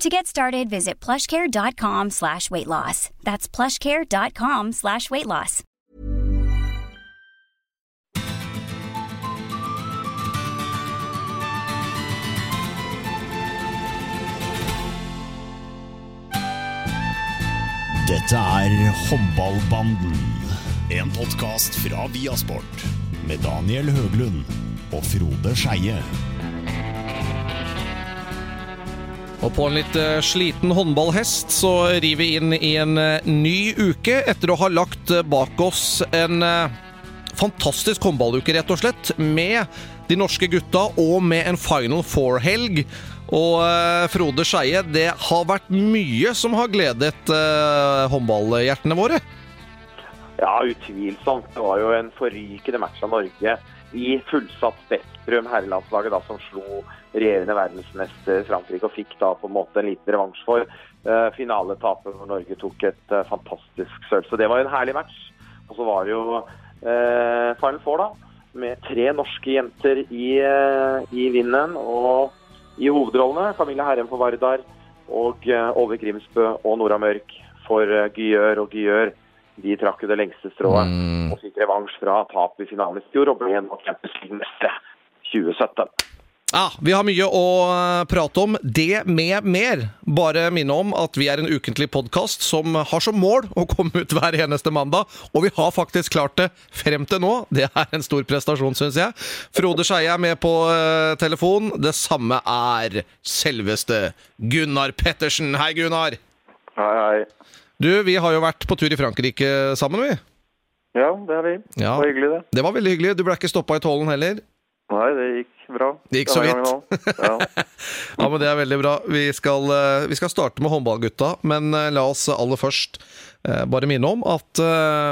To get started, visit plushcare.com slash weight loss. That's plushcare.com slash weight loss. Dette er Håndballbanden. En podkast fra Viasport. Med Daniel Høglund og Frode Skeie. Og på en litt eh, sliten håndballhest så rir vi inn i en eh, ny uke etter å ha lagt eh, bak oss en fantastisk håndballuke, rett og slett. Med de norske gutta og med en Final Four-helg. Og eh, Frode Skeie, det har vært mye som har gledet eh, håndballhjertene våre. Ja, utvilsomt. Det var jo en forrykende match av Norge i fullsatt Spektrum, herrelandslaget da som slo regjerende verdensmester Frankrike og fikk da på en måte en liten revansj for uh, finaletapet hvor Norge tok et uh, fantastisk sølv. Så det var en herlig match. Og så var det jo uh, Final Four, da. Med tre norske jenter i, uh, i vinden og i hovedrollene. Camilla Herrem for Vardar og Ove Grimsbø og Nora Mørk for Gyør og Gyør. De trakk jo det lengste strået Mm. Revansj fra tapet i finalen i fjor og ble nå Champions League-mestere 2017. Ja, Vi har mye å eh, prate om. Det med mer. Bare minne om at vi er en ukentlig podkast som har som mål å komme ut hver eneste mandag. Og vi har faktisk klart det frem til nå. Det er en stor prestasjon, syns jeg. Frode Skeie er med på eh, telefon. Det samme er selveste Gunnar Pettersen. Hei, Gunnar. Hei, hei. Du, vi har jo vært på tur i Frankrike sammen, vi. Ja, det er vi. Ja. Det var hyggelig, det. Det var veldig hyggelig. Du ble ikke stoppa i tollen heller. Nei, det gikk bra. Det gikk så vidt. Ja. Ja, men Det er veldig bra. Vi skal, eh, vi skal starte med håndballgutta, men eh, la oss aller først eh, bare minne om at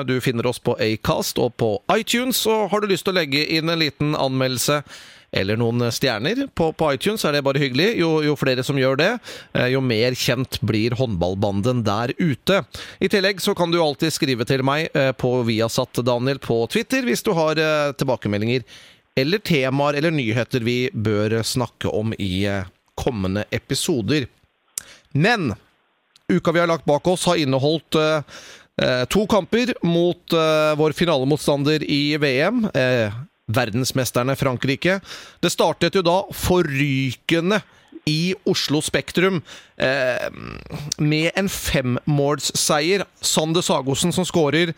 du finner oss på Acast og på iTunes. Og har du lyst til å legge inn en liten anmeldelse eller noen stjerner på, på iTunes, er det bare hyggelig. Jo, jo flere som gjør det, eh, jo mer kjent blir håndballbanden der ute. I tillegg så kan du alltid skrive til meg eh, på Viasat Daniel på Twitter hvis du har eh, tilbakemeldinger eller temaer eller nyheter vi bør snakke om i kommende episoder. Men uka vi har lagt bak oss, har inneholdt eh, eh, to kamper mot vår finalemotstander i VM. Verdensmesterne Frankrike. Det startet jo da forrykende i Oslo Spektrum eh, med en femmålsseier. Sander Sagosen som skårer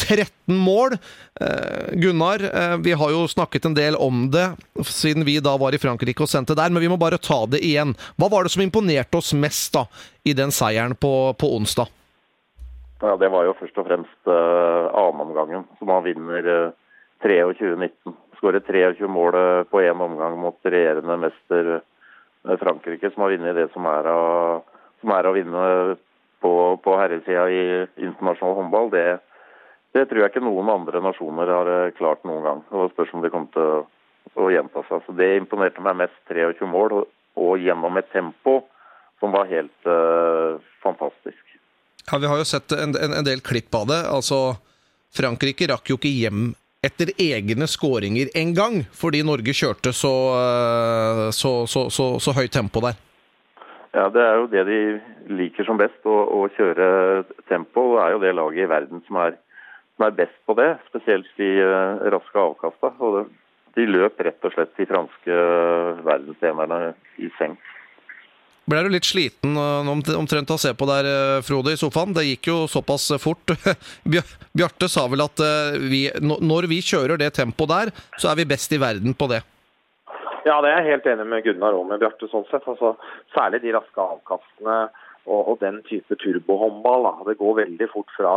13 mål. Eh, Gunnar, eh, vi har jo snakket en del om det siden vi da var i Frankrike og sendte der, men vi må bare ta det igjen. Hva var det som imponerte oss mest da i den seieren på, på onsdag? ja, det var jo først og fremst uh, annenomgangen, som han vinner uh, 23-19. Skåret 23 mål eh, på én omgang mot regjerende mester eh, Frankrike, som har vunnet det som er, av, som er å vinne på, på herresida i internasjonal håndball. Det, det tror jeg ikke noen andre nasjoner har eh, klart noen gang. Det var spørs om det kommer til å, å gjenta seg. Så Det imponerte meg mest. 23 mål, og, og gjennom et tempo som var helt uh, fantastisk. Ja, Vi har jo sett en, en, en del klipp av det. Altså, Frankrike rakk jo ikke hjem etter egne skåringer en gang, fordi Norge kjørte så, eh, så, så, så, så høyt tempo der. Ja, Det er jo det de liker som best, å, å kjøre tempo. og er jo det laget i verden som er, som er best på det, spesielt de eh, raske avkasta. De løp rett og slett de franske uh, verdensenerne i seng. Ble du litt sliten omtrent av å se på der, Frode, i sofaen? Det gikk jo såpass fort. Bjarte sa vel at vi, når vi kjører det tempoet der, så er vi best i verden på det. Ja, det er jeg helt enig med Gunnar og med Bjarte sånn sett. Altså, særlig de raske avkastene og, og den type turbohåndball. Det går veldig fort fra,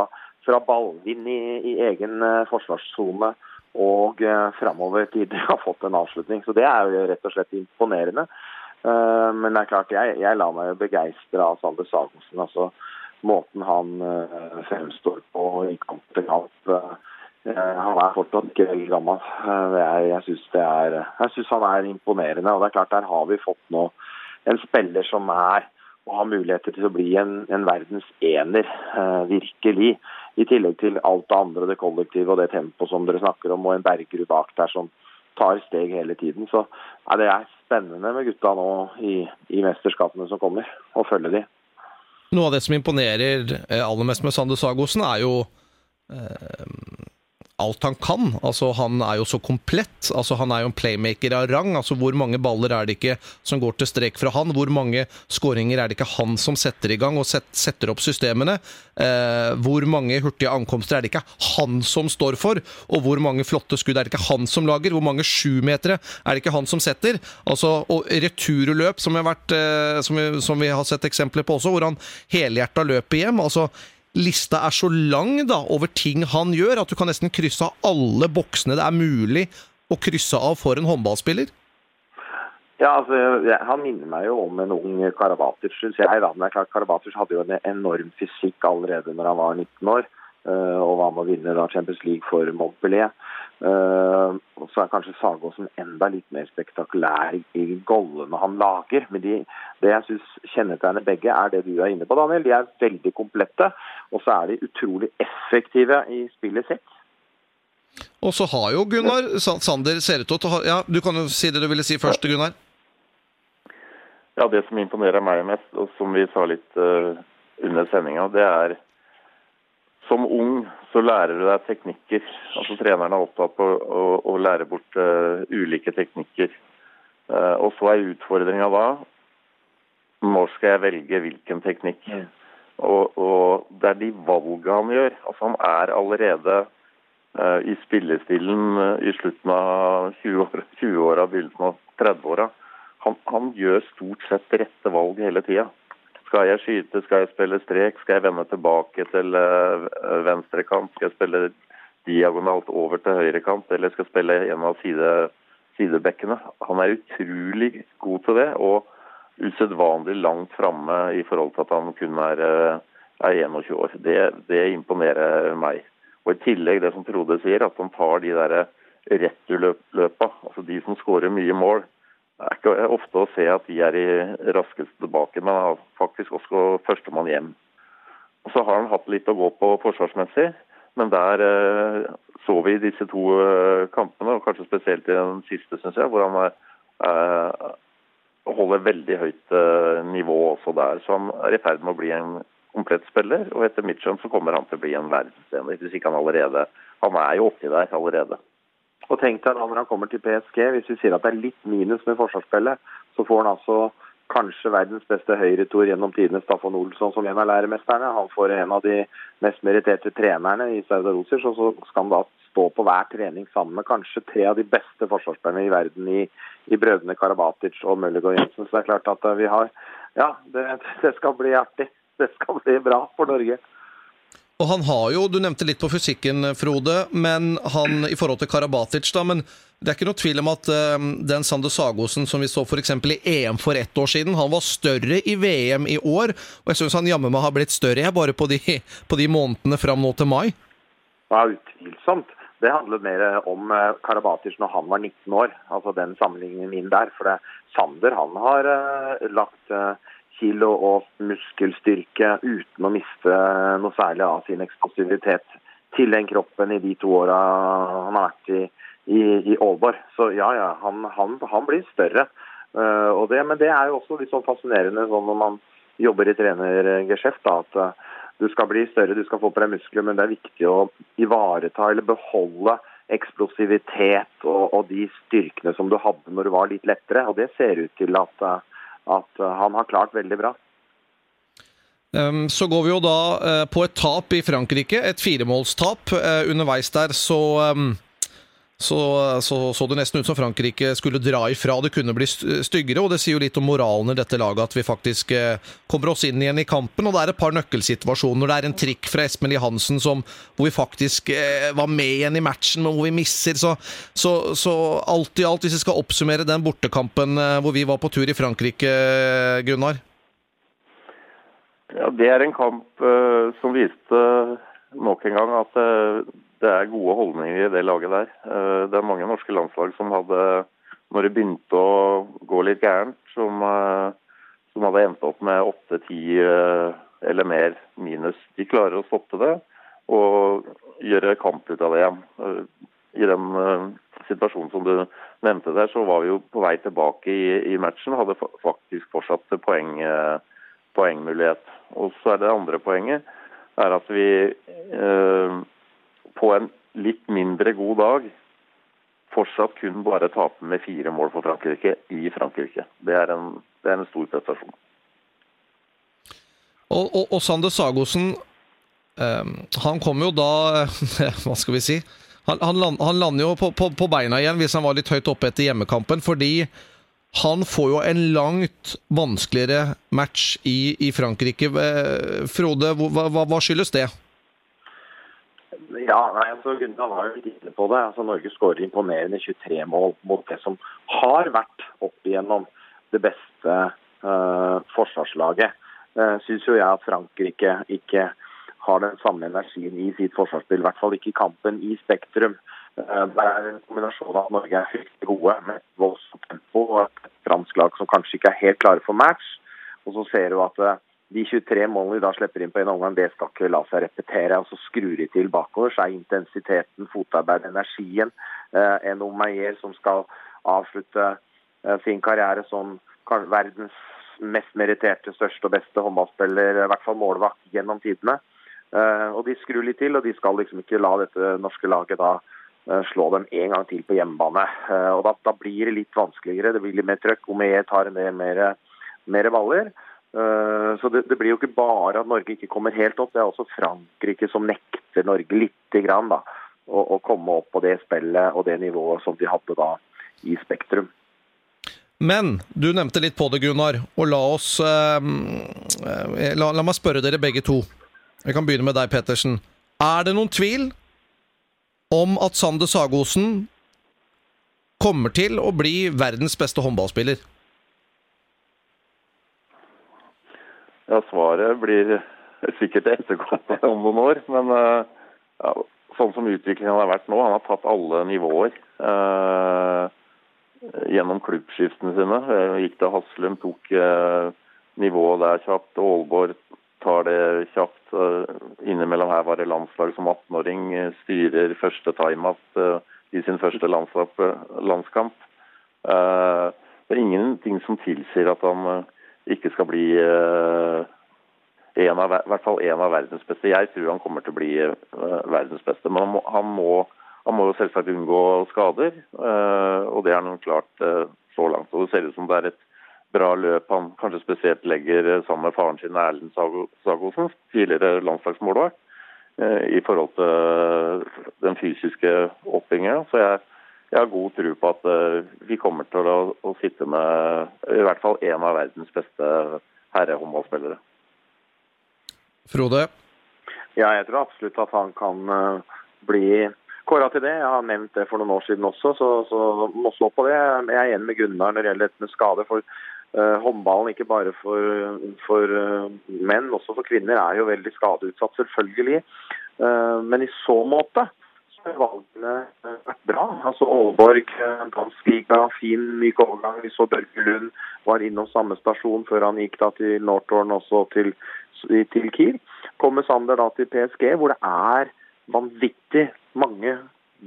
fra ballvinn i, i egen forsvarssone og eh, framover til de har fått en avslutning. Så det er jo rett og slett imponerende. Uh, men det er klart, jeg, jeg lar meg jo begeistre av Sander Sagosen. Altså, måten han uh, fremstår på i kamp til kamp. Eh, han er fortsatt ikke veldig gammel. Eh, jeg, jeg syns han er imponerende. og det er klart Der har vi fått nå en spiller som er og har muligheter til å bli en, en verdens ener, eh, virkelig. I tillegg til alt det andre, det kollektive og det tempoet som dere snakker om, og en Bergerud bak der som tar steg hele tiden. Så nei, det er spennende med gutta nå i, i mesterskapene som kommer, å følge de. Noe av det som imponerer aller mest med Sander Sagosen, er jo eh, alt han kan. Altså, han er jo så komplett. Altså, han er jo en playmaker av rang. Altså, hvor mange baller er det ikke som går til strek fra han? Hvor mange skåringer er det ikke han som setter i gang og set, setter opp systemene? Eh, hvor mange hurtige ankomster er det ikke han som står for? Og hvor mange flotte skudd er det ikke han som lager? Hvor mange sjumetere er det ikke han som setter? Altså, og returløp, som, eh, som, som vi har sett eksempler på også, hvor han helhjerta løper hjem. altså lista er så lang da, over ting han gjør, at du kan nesten krysse av alle boksene det er mulig å krysse av for en håndballspiller? Ja, altså, Han minner meg jo om en ung Karabatic, klart Karabatic hadde jo en enorm fysikk allerede når han var 19 år. Eh, og var med å vinne da Champions League for Montpellier. Uh, så er kanskje Sagåsen enda litt mer spektakulær i gollene han lager. Men de, det jeg syns kjennetegner begge, er det du er inne på, Daniel. De er veldig komplette. Og så er de utrolig effektive i spillet sitt. Og så har jo Gunnar Sander ser ut til å ha Ja, du kan jo si det du ville si først, Gunnar. Ja, det som imponerer meg mest, og som vi sa litt uh, under sendinga, det er som ung så lærer du deg teknikker. Altså Treneren er opptatt på å, å lære bort uh, ulike teknikker. Uh, og så er utfordringa da når skal jeg velge hvilken teknikk. Mm. Og, og, det er de valgene han gjør. Altså Han er allerede uh, i spillestilen i slutten av 20-åra, 20 begynnelsen av 30-åra. Han, han, gjør stort sett rette valg hele tida. Skal jeg skyte, skal jeg spille strek, skal jeg vende tilbake til uh, venstrekant, skal jeg spille diagonalt over til høyrekant, eller skal jeg spille en av side, sidebekkene. Han er utrolig god til det, og usedvanlig langt framme i forhold til at han kun er, eh, er 21 år. Det, det, imponerer meg. Og I tillegg det som Frode sier, at han tar de der returløpa, altså de som skårer mye mål. Det er ikke ofte å se at de er i raskest tilbake, men er faktisk også førstemann hjem. Og Så har han hatt litt å gå på forsvarsmessig, men der eh, så vi disse to eh, kampene, og kanskje spesielt i den siste, syns jeg, hvor han eh, holder veldig høyt nivå også der. Så han er i ferd med å bli en komplett spiller, og etter mitt skjønn så kommer han til å bli en verdensener, hvis ikke han allerede Han er jo oppi der allerede. Og tenk deg da når han kommer til PSG, hvis vi sier at det er litt minus med forsvarsspillet, så får han altså kanskje verdens beste høyretor gjennom tidene, Staffan Olsson, som en av læremesterne. Han får en av de mest meritterte trenerne i Sauda Rosic, og så skal han da stå på hver trening sammen med kanskje tre av de beste forsvarsspillerne i verden i, i brødrene Karabatic og Møllergård Jensen. Så det er klart at vi har Ja, det, det skal bli artig. Det skal bli bra for Norge. Og han har jo, Du nevnte litt på fysikken, Frode, men han i forhold til Karabatic da, men det er ikke noe tvil om at uh, den Sander Sagosen som vi så f.eks. i EM for ett år siden, han var større i VM i år. Og jeg syns han jammen meg har blitt større jeg, bare på de, på de månedene fram nå til mai. Ja, utvilsomt. Det handlet mer om uh, Karabatic når han var 19 år. Altså den sammenligningen min der. For det, Sander han har uh, lagt kilo og muskelstyrke uten å miste noe særlig av sin eksplosivitet til den kroppen i de to åra han har vært i, i, i Aalborg. Så ja, ja, han, han, han blir større. Uh, det, men det er jo også litt sånn fascinerende sånn når man jobber i trenergeskjeft. at uh, Du skal bli større, du skal få på deg muskler, men det er viktig å ivareta eller beholde eksplosivitet og, og, de styrkene som du hadde når du var litt lettere. og Det ser ut til at uh, at han har klart veldig bra. Så går vi jo da uh, på et tap i Frankrike, et firemålstap. Uh, underveis der så, så, så, så det nesten ut som Frankrike skulle dra ifra. Det kunne bli styggere, og det sier jo litt om moralen i dette laget at vi faktisk uh, kommer oss inn igjen i kampen. Og det er et par nøkkelsituasjoner. Det er en trikk fra Espen Lie Hansen som, hvor vi faktisk var med igjen i matchen, men hvor vi misser. Så, så, alt i alt, hvis vi skal oppsummere den bortekampen hvor vi var på tur i Frankrike, Gunnar? Ja, Det er en kamp uh, som viste nok en gang at uh, det er gode holdninger i det laget der. Uh, det er mange norske landslag som hadde, når det begynte å gå litt gærent, som, som hadde endt opp med åtte-ti eller mer minus. De klarer å stoppe det og gjøre kamp ut av det igjen. I den situasjonen som du nevnte der, så var vi jo på vei tilbake i, i matchen. Hadde faktisk fortsatt poeng, poengmulighet. Og så er det andre poenget er at vi eh, på en litt mindre god dag fortsatt kun bare tape med fire mål for Frankrike i Frankrike. Det er en, det er en stor prestasjon. Og, og, og Sander Sagosen, eh, han kom jo da Hva skal vi si? Han, han, land, han lander jo på, på, på, beina igjen hvis han var litt høyt oppe etter hjemmekampen. fordi han får jo en langt vanskeligere match i, i Frankrike. Frode, Frode, hva, hva, skyldes det? Ja, nei, altså Gunnar var jo litt inne på det. Altså, Norge skårer imponerende 23 mål mot det som har vært opp igjennom det beste uh, forsvarslaget. Uh, Syns jo jeg at Frankrike ikke har den samme energien i sitt forsvarsspill. I hvert fall ikke i kampen i Spektrum. Uh, det er en kombinasjon av at Norge er fryktelig gode med voldsomt tempo og et fransk lag som kanskje ikke er helt klare for match. Og så ser du at uh, de 23 målene vi da slipper inn på en omgang, det skal ikke la seg repetere. og Så skrur de til bakover. Så er intensiteten, fotarbeid, energien. eh, en Omeier som skal avslutte sin karriere som verdens mest meritterte, største og beste håndballspiller, i hvert fall målvakt, gjennom tidene. Og De skrur litt til, og de skal liksom ikke la dette norske laget da Eh, slå dem en gang til på hjemmebane. Eh, og da, da, blir det litt vanskeligere. Det blir litt mer trøkk. Omeyer tar del mer, mer baller. Eh, så det, det, blir jo ikke bare at Norge ikke kommer helt opp, det er også Frankrike som nekter Norge lite grann da, å, å, komme opp på det spillet og det nivået som de hadde da i Spektrum. Men du nevnte litt på det, Gunnar. Og la oss eh, la, la meg spørre dere begge to. Vi kan begynne med deg, Pettersen. Er det noen tvil om at Sander Sagosen kommer til å bli verdens beste håndballspiller? Ja, svaret blir sikkert etterkommet om noen år. Men eh, ja, sånn som utviklingen har vært nå, han har tatt alle nivåer eh, gjennom klubbskiftene sine. Eh, gikk til Haslum, tok eh, nivået der kjapt. Aalborg tar det kjapt. Innimellom her var det landslag som 18-åring eh, styrer første timeout eh, i sin første landskamp. Eh, det er ingenting som tilsier at han ikke skal bli en av, i hvert fall en av verdens beste. Jeg tror han kommer til å bli verdens beste. Men han må, han må, han må selvsagt unngå skader, og det har han klart så langt. Og Det ser ut som det er et bra løp han kanskje spesielt legger eh, sammen med faren sin Erlend Sagosen, tidligere landslagsmålvakt, eh, i forhold til eh, den fysiske oppbygginga. Så jeg, jeg, har god tro på at vi kommer til å, å sitte med i hvert fall en av verdens beste herrehåndballspillere. Frode? Ja, jeg tror absolutt at han kan bli kåra til det. Jeg har nevnt det for noen år siden også, så, så må slå på det. Jeg er enig med Gunnar når det gjelder dette med skade. for Uh, håndballen, ikke bare for, for uh, menn, også for kvinner, er jo veldig skadeutsatt, selvfølgelig. Uh, men i så måte valgene vært bra. Altså Aalborg, dansk liga, fin, myk overgang. Vi så Børge Lund var innom samme stasjon før han gikk da til Northorn, også til, til Kiel. Kommer Sander da til PSG, hvor det er vanvittig mange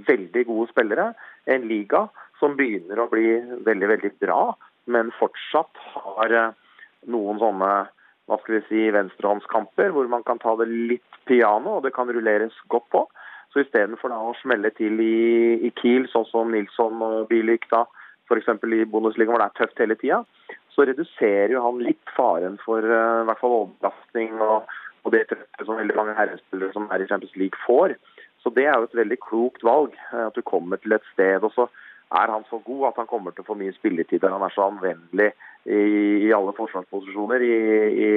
veldig gode spillere. En liga som begynner å bli veldig, veldig bra men fortsatt har eh, noen sånne hva skal vi si, venstrehåndskamper hvor man kan ta det litt piano, og det kan rulleres godt på. Så istedenfor å smelle til i, i Kiel, sånn som Nilsson og Bilik da, f.eks. i Bundesliga hvor det er tøft hele tida, så reduserer jo han litt faren for uh, i hvert fall overbelastning og, og det trøkket som veldig mange herrespillere som er i Champions League får. Så det er jo et veldig klokt valg. At du kommer til et sted, og så er han så god at han kommer til å få mye spilletid. Han er så anvendelig i, i alle forsvarsposisjoner, i, i,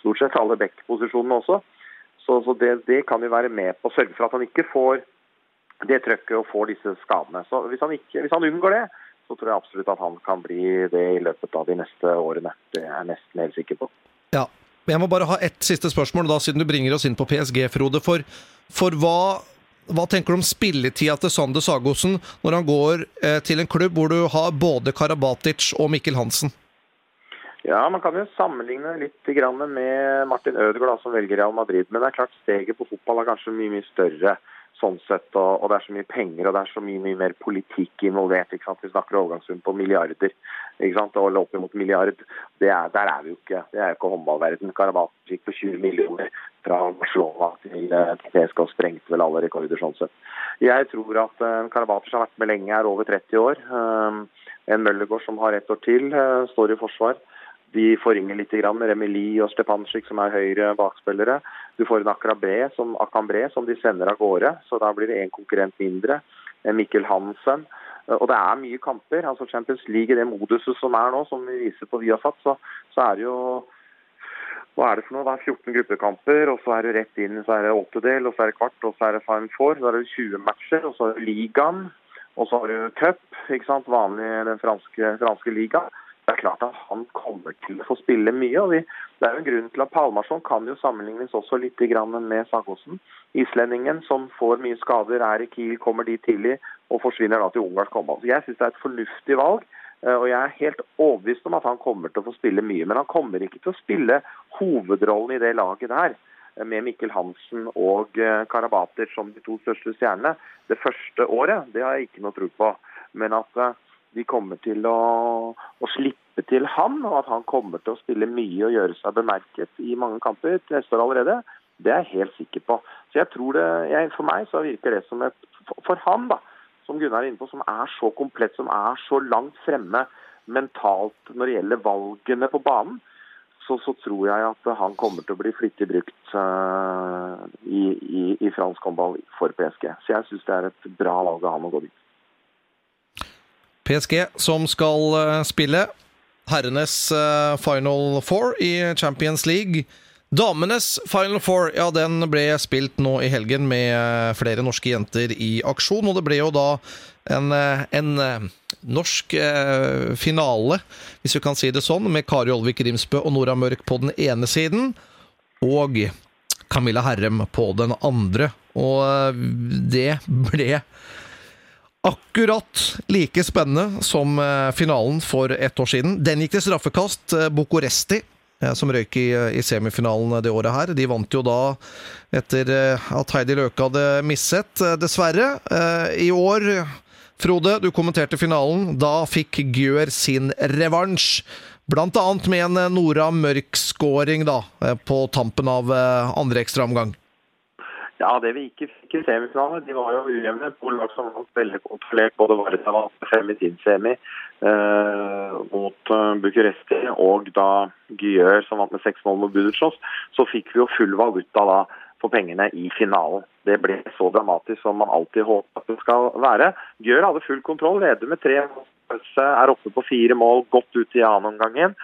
stort sett alle back-posisjonene også. Så, så det, det, kan vi være med på sørge for at han ikke får det trøkket og får disse skadene. Så hvis han, ikke, hvis han unngår det, så tror jeg absolutt at han kan bli det i løpet av de neste årene. Det er jeg nesten helt sikker på. Ja, Jeg må bare ha ett siste spørsmål, da, siden du bringer oss inn på PSG, Frode. For, for hva, hva, tenker du om spilletida til Sander Sagosen når han går eh, til en klubb hvor du har både Karabatic og Mikkel Hansen? Ja, Man kan jo sammenligne litt med Martin Ødegaard, som velger Real Madrid. Men det er klart steget på fotball er kanskje mye mye større sånn sett, og, og, det er så mye penger og det er så mye, mye mer politikk involvert. ikke sant? Vi snakker overgangssum på milliarder, ikke sant? Og opp mot milliard. Er, der er vi jo ikke. Det er jo ikke håndballverden. Karabatic gikk på 20 millioner fra Barcelona til, eh, og sprengte vel alle rekorder sånn sett. Jeg tror at uh, Karabatic har vært med lenge, er over 30 år. Uh, en Møllergård som har ett år til, uh, står i forsvar. De forringer litt med Remili og Stepancic, som er høyre bakspillere. Du får en akrabé som, Akambre, som de sender av gårde, så da blir det én konkurrent mindre. Mikkel Hansen. Og det er mye kamper. altså Champions League i det moduset som er nå, som vi viser på Viasat, så, så er det jo hva er det for noe? Det er 14 gruppekamper, og så er det rett inn, så er det åttedel, og så er det kvart, og så er det Final Four. Så er det 20 matcher, og så er det ligaen, og så har du cup, ikke sant, vanlig den franske, franske ligaen det er klart at han kommer til å få spille mye. og vi, Det er jo en grunn til at Palmarsson kan jo sammenlignes også litt med Sagosen. Islendingen som får mye skader, er i Kiel, kommer dit tidlig og forsvinner da til ungarsk håndball. Jeg syns det er et fornuftig valg. Eh, og jeg er helt overbevist om at han kommer til å få spille mye. Men han kommer ikke til å spille hovedrollen i det laget der eh, med Mikkel Hansen og eh, Karabater som de to største stjernene. Det første året, det har jeg ikke noe tro på. Men at de kommer til å, å, slippe til han, og at han kommer til å spille mye og gjøre seg bemerket i mange kamper til neste år allerede, det er jeg helt sikker på. Så jeg tror det, jeg, For meg så virker det som et For han, da, som Gunnar er inne på, som er så komplett, som er så langt fremme mentalt når det gjelder valgene på banen, så, så tror jeg at han kommer til å bli flittig brukt uh, i, i, i fransk håndball for PSG. Så jeg syns det er et bra valg av han å gå dit. PSG som skal eh, spille herrenes eh, Final Four i Champions League. Damenes Final Four ja, den ble spilt nå i helgen med eh, flere norske jenter i aksjon. Og det ble jo da en, en norsk finale, hvis vi kan si det sånn, med Kari Olvik Rimsbø og Nora Mørk på den ene siden. Og Camilla Herrem på den andre. Og det ble akkurat like spennende som eh, finalen for ett år siden. Den gikk til straffekast. Eh, Bucuresti, eh, som røyk i, i, semifinalen det året her, de vant jo da etter at Heidi Løke hadde misset, dessverre. I år, Frode, du kommenterte finalen. Da fikk Gjør sin revansj. Blant annet med en Nora Mørk-skåring på tampen av andre ekstraomgang. Ja, det vi ikke fikk i semifinalen, de var jo ujevne. To som vant veldig kontrollert. Både Varda vant fem i sin semi eh, mot eh, Bucuresti, og da Gyør som vant med seks mål mot Budutsjos. Så fikk vi jo full valuta da for pengene i finalen. Det ble så dramatisk som man alltid håper at det skal være. Gyør hadde full kontroll, leder med tre mål, er oppe på fire mål, godt ut i annen omgang.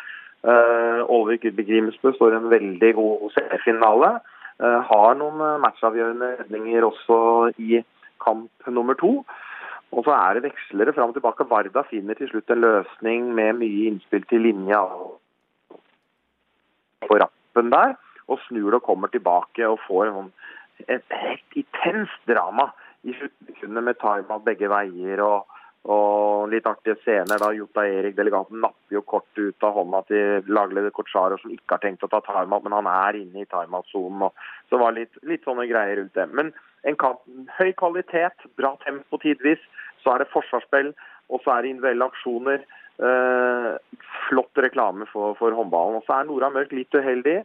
Uh, Olvik Grimsbø står i en veldig god finale. Eh, har noen eh, matchavgjørende redninger også i kamp nummer to. Og så er det vekslere fram og tilbake. Varda finner til slutt en løsning med mye innspill til linja på rappen der, og snur og kommer tilbake og får et helt intenst drama i sluttsekundene med timeout begge veier. og og litt artige scener da Jota Erik, delegaten, napper jo kortet ut av hånda til lagleder Kotsjaro, som ikke har tenkt å ta timeout, men han er inne i timeout-sonen. Så det var litt, litt, sånne greier rundt det. Men en kamp, høy kvalitet, bra tempo tidvis. Så er det forsvarsspill, og så er det individuelle aksjoner. Eh, flott reklame for, for håndballen. Og så er Nora Mørk litt uheldig.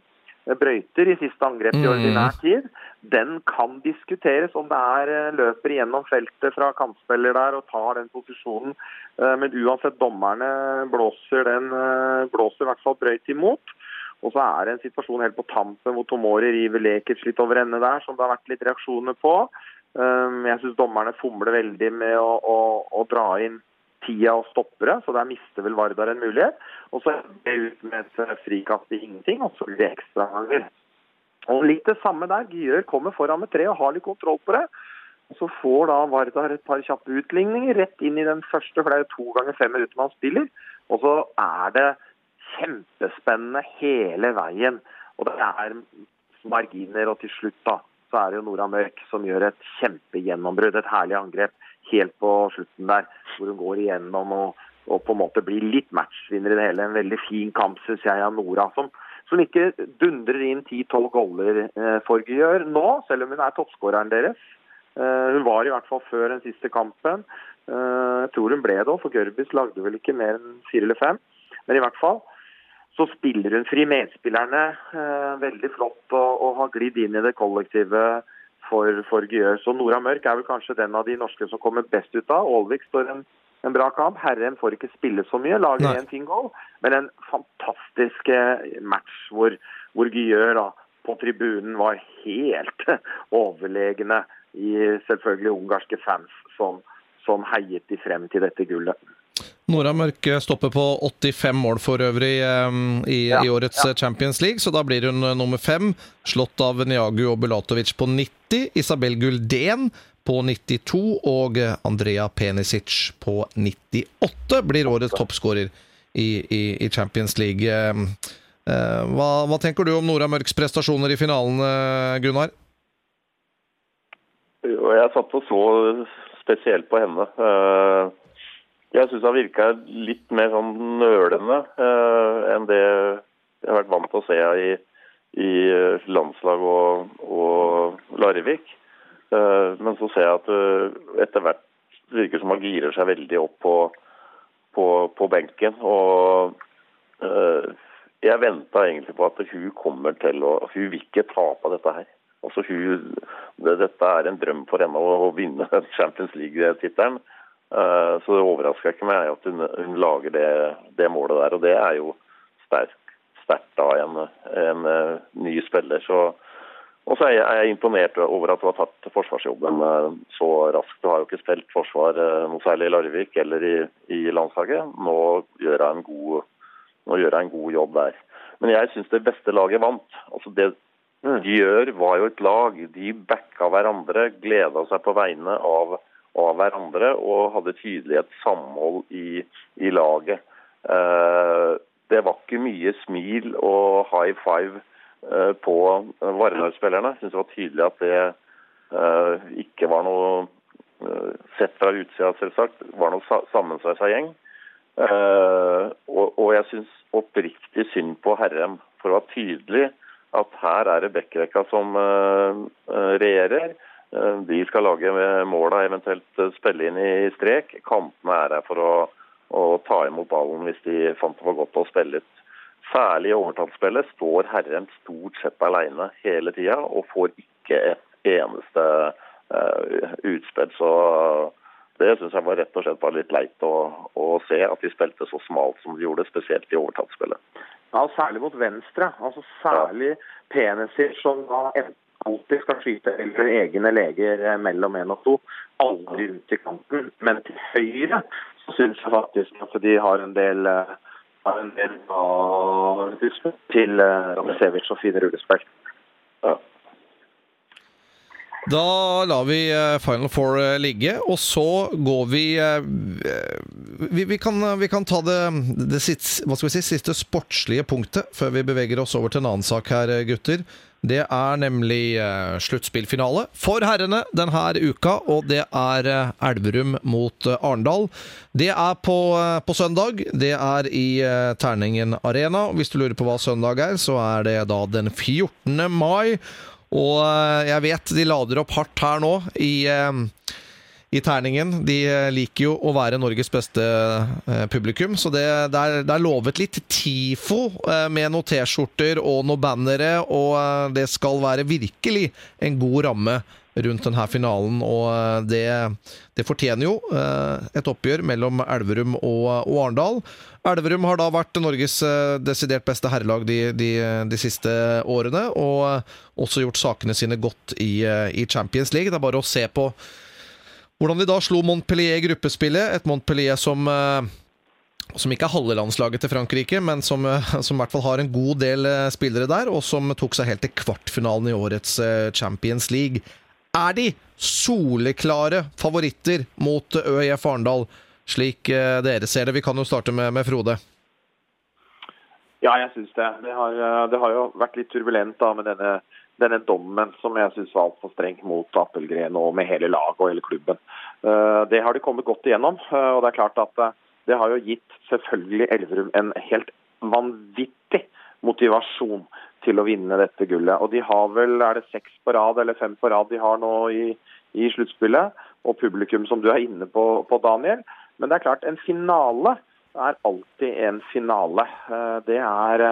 Brøyter i siste angrep i Mm. ordinær tid. Den kan diskuteres om det er eh, løper gjennom feltet fra kantspiller der og tar den posisjonen. Eh, Men uansett, dommerne blåser den eh, blåser i hvert fall brøyt imot. Og så er det en situasjon helt på tampen hvor Tomori river Lekic litt over ende der, som det har vært litt reaksjoner på. Jeg syns dommerne fomler veldig med å, å, å dra inn tida og stoppere, så der mister vel Vardar en mulighet. Og så ut med et eh, frikast i ingenting, og så blir det ekstraganger. Og litt det samme der. Gyør kommer foran med tre og har litt kontroll på det. Og Så får da Vardar et par kjappe utligninger rett inn i den første, for det er jo to ganger fem minutter man spiller. Og så er det kjempespennende hele veien. Og det er marginer, og til slutt da, så er det jo Nora Mørk som gjør et kjempegjennombrudd. Et herlig angrep helt på slutten der, hvor hun går igjennom og, og på en måte blir litt matchvinner i det hele. En veldig fin kamp, syns jeg, av Nora. som som ikke dundrer inn 10-12 goller eh, for Gjør nå, selv om hun er toppskåreren deres. Eh, hun var i hvert fall før den siste kampen. Eh, jeg tror hun ble det òg, for Gørbis lagde vel ikke mer enn fire eller fem. Men i hvert fall så spiller hun fri medspillerne eh, veldig flott og, og har glidd inn i det kollektive for, for Gjør. Så Nora Mørk er vel kanskje den av de norske som kommer best ut av. Aalvik står en, en bra kamp. Herrem får ikke spille så mye, lager én en fin goal. Men en fantastisk eh, match hvor, hvor Gjør da, på tribunen var helt overlegne i selvfølgelig ungarske fans som, som heiet de frem til dette gullet. Nora Mørk stopper på 85 mål for øvrig eh, i, Ja, i årets ja. Champions League, så da blir hun eh, nummer fem. Slått av Niagu og Bulatovic på 90, Isabel Guldén på 92 og eh, Andrea Penisic på 98 blir årets toppskårer i, i, i Champions League. Eh, eh, hva, hva tenker du om Nora Mørks prestasjoner i finalen, eh, Gunnar? Jeg satt og så spesielt på henne. Jeg syns han virka litt mer sånn nølende eh, enn det jeg har vært vant til å se i, i landslag og, og Larvik. Eh, Men så ser jeg at uh, etter hvert virker som han girer seg veldig opp på, på, på benken. Og eh, jeg venta egentlig på at hun kommer til å Hun vil ikke tape dette her. Altså hun, det, Dette er en drøm for henne å, å vinne Champions League-tittelen. Eh, så det overrasker ikke meg at hun, hun lager det, det målet der. Og det er jo sterkt av en, en eh, ny spiller. Så, og så er jeg, er jeg imponert over at du har tatt forsvarsjobben eh, så raskt. Du har jo ikke spilt forsvar noe særlig i Larvik eller i, i landslaget. Nå gjør jeg en god, nå gjør jeg en god jobb der. Men jeg syns det beste laget vant. Altså det de gjør, var jo et lag. De backa hverandre, gleda seg på vegne av, av hverandre og hadde tydelig et samhold i, i laget. Eh, det var ikke mye smil og high five eh, på Vardar-spillerne. Jeg syns det var tydelig at det eh, ikke var noe eh, Sett fra utsida, selvsagt, var noe sa sammensveisa gjeng. Eh, og, og jeg syns oppriktig synd på Herrem, for det var tydelig at her er det Bekkerekka som eh, eh, regjerer. Eh, De skal lage måla, eventuelt eh, spille inn i strek. Kantene er her for å, å ta imot ballen hvis de fant det for godt å spille ut. Særlig i overtallsspillet står Herrem stort sett alene hele tida og får ikke et eneste uh, utspill. Så det syns jeg var rett og slett bare litt leit å, å se, at de spilte så smalt som de gjorde, spesielt i overtallsspillet. Ja, særlig mot venstre. Altså Særlig Penesic, som da enten alltid skal skyte eller egne leger eh, mellom én og to. Aldri ut i kanten. Men til høyre syns jeg faktisk at de har en del eh, har en del til uh, og fine rullespill. Ja. Da lar vi eh, Final Four eh, ligge, og så går vi eh, Vi, vi, kan, vi kan ta det, det siste, si, siste sportslige punktet før vi beveger oss over til en annen sak her, gutter. Det er nemlig eh, sluttspillfinale for herrene denne uka, og det er eh, Elverum mot eh, Arendal. Det er på, på søndag. Det er i Terningen Arena. Hvis du lurer på hva søndag er, så er det da den 14. mai. Og jeg vet de lader opp hardt her nå i, i terningen. De liker jo å være Norges beste publikum, så det, det, er, det er lovet litt TIFO med noen T-skjorter og noen bannere, og det skal være virkelig en god ramme rundt denne finalen, og det, det fortjener jo et oppgjør mellom Elverum og, og Arendal. Elverum har da vært Norges desidert beste herrelag de, de, de, siste årene, og også gjort sakene sine godt i, i Champions League. Det er bare å se på hvordan de da slo Montpellier i gruppespillet, et Montpellier som som ikke er halve landslaget til Frankrike, men som, som, i hvert fall har en god del spillere der, og som tok seg helt til kvartfinalen i årets Champions League. Er de soleklare favoritter mot ØIF Arendal, slik dere ser det? Vi kan jo starte med, med Frode. Ja, jeg syns det. Det har, det har, jo vært litt turbulent da med denne, denne dommen som jeg syns var altfor streng mot Appelgren og med hele laget og hele klubben. Det har de kommet godt igjennom. og det er klart at det har jo gitt selvfølgelig Elverum en helt vanvittig motivasjon til å vinne dette gullet. Og de har vel, er det seks på rad eller fem på rad de har nå i, i sluttspillet. Og publikum som du er inne på, på, Daniel. Men det er klart, en finale er alltid en finale. Det er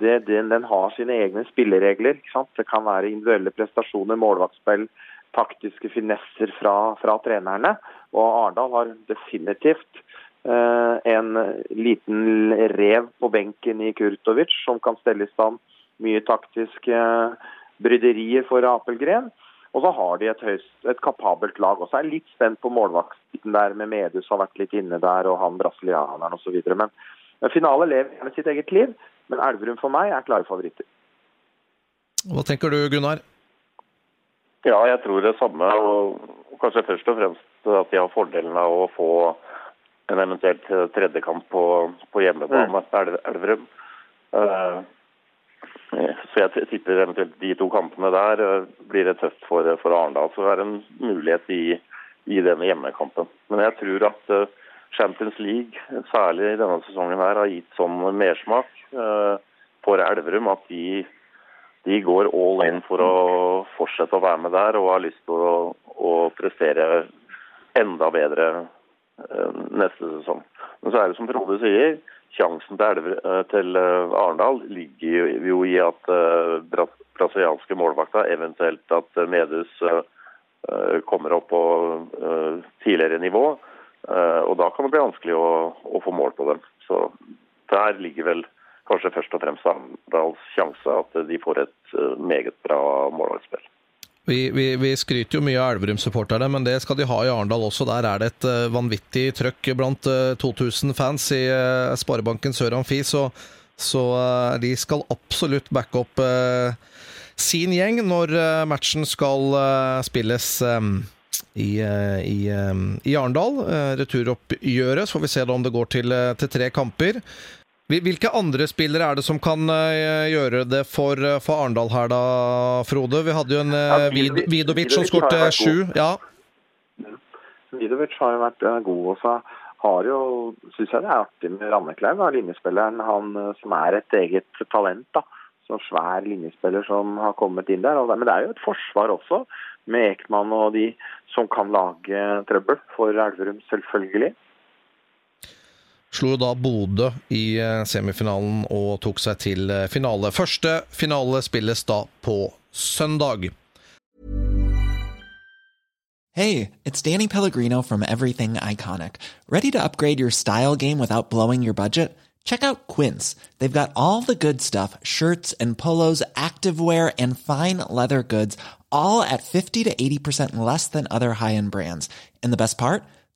det, den, den, har sine egne spilleregler. Det kan være individuelle prestasjoner, målvaktspill, taktiske finesser fra, fra trenerne. Og Arendal har definitivt en liten rev på benken i Kurtovic som kan stelle i stand mye taktiske bryderier for Apelgren. Og så har de et, høyst, et kapabelt lag. Og så er jeg litt spent på målvakten der med Medus har vært litt inne der, og han brasilianeren osv. Men finale lever gjerne sitt eget liv. Men Elverum for meg er klare favoritter. Hva tenker du, Gunnar? Ja, jeg tror det samme. Og kanskje først og fremst at de har fordelen av å få en eventuelt tredjekamp på, på hjemmebane, mm. Elverum. Uh, så jeg tipper eventuelt de to kampene der blir det tøft for, for Arendal. Så det er en mulighet i, i denne hjemmekampen. Men jeg tror at Champions League, særlig i denne sesongen, her, har gitt sånn mersmak for Elverum at de, de, går all in for å fortsette å være med der og har lyst til å, å prestere enda bedre neste sesong. Men så er det som Frode sier, sjansen til, Elver, til Arendal ligger jo i at brasilianske målvakter, eventuelt at Medus kommer opp på tidligere nivå. Og da kan det bli vanskelig å, å få mål på dem. Så der ligger vel kanskje først og fremst Arendals sjanse, at de får et meget bra målvaktspill. Vi, vi, vi, skryter jo mye av Elverum-supporterne, men det skal de ha i Arendal også. Der er det et uh, vanvittig trøkk blant uh, 2000 fans i Sparebanken Sør Amfi, så, så de skal absolutt backe opp sin gjeng når matchen skal spilles i, i, i Arendal. Returoppgjøret, så får vi se om det går til, til tre kamper. Hvilke andre spillere er det som kan uh, gjøre det for, uh, for Arendal her, da, Frode? Vi hadde jo en ja, Vid Vidovic som skåret sju. Ja. Vidovic har jo vært god. og så har jo, synes jeg det er artig med Randekleiv, linjespilleren. Han som er et eget talent. da, så svær linjespiller som har kommet inn der. Men det er jo et forsvar også, med Ekman og de som kan lage trøbbel for Elverum, selvfølgelig slo jo da Bodø i eh, semifinalen og tok seg til eh, finale. Første finale spilles da på søndag. Hey, it's Danny Pellegrino from Everything Iconic. Ready to upgrade your style game without blowing your budget? Check out Quince. They've got all the good stuff, shirts and polos, activewear and fine leather goods, all at 50 to 80% less than other high-end brands. And the best part?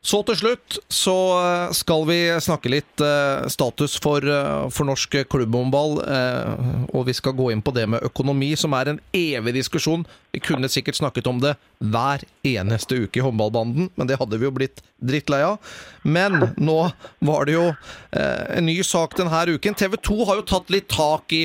Så til slutt så eh, skal vi snakke litt eh, status for, eh, for norsk klubbhåndball. Og vi skal gå inn på det med økonomi, som er en evig diskusjon. Vi kunne sikkert snakket om det hver eneste uke i håndballbanden, men det hadde vi jo blitt drittlei av. Men nå var det jo en ny sak denne uken. TV 2 har jo tatt litt tak i,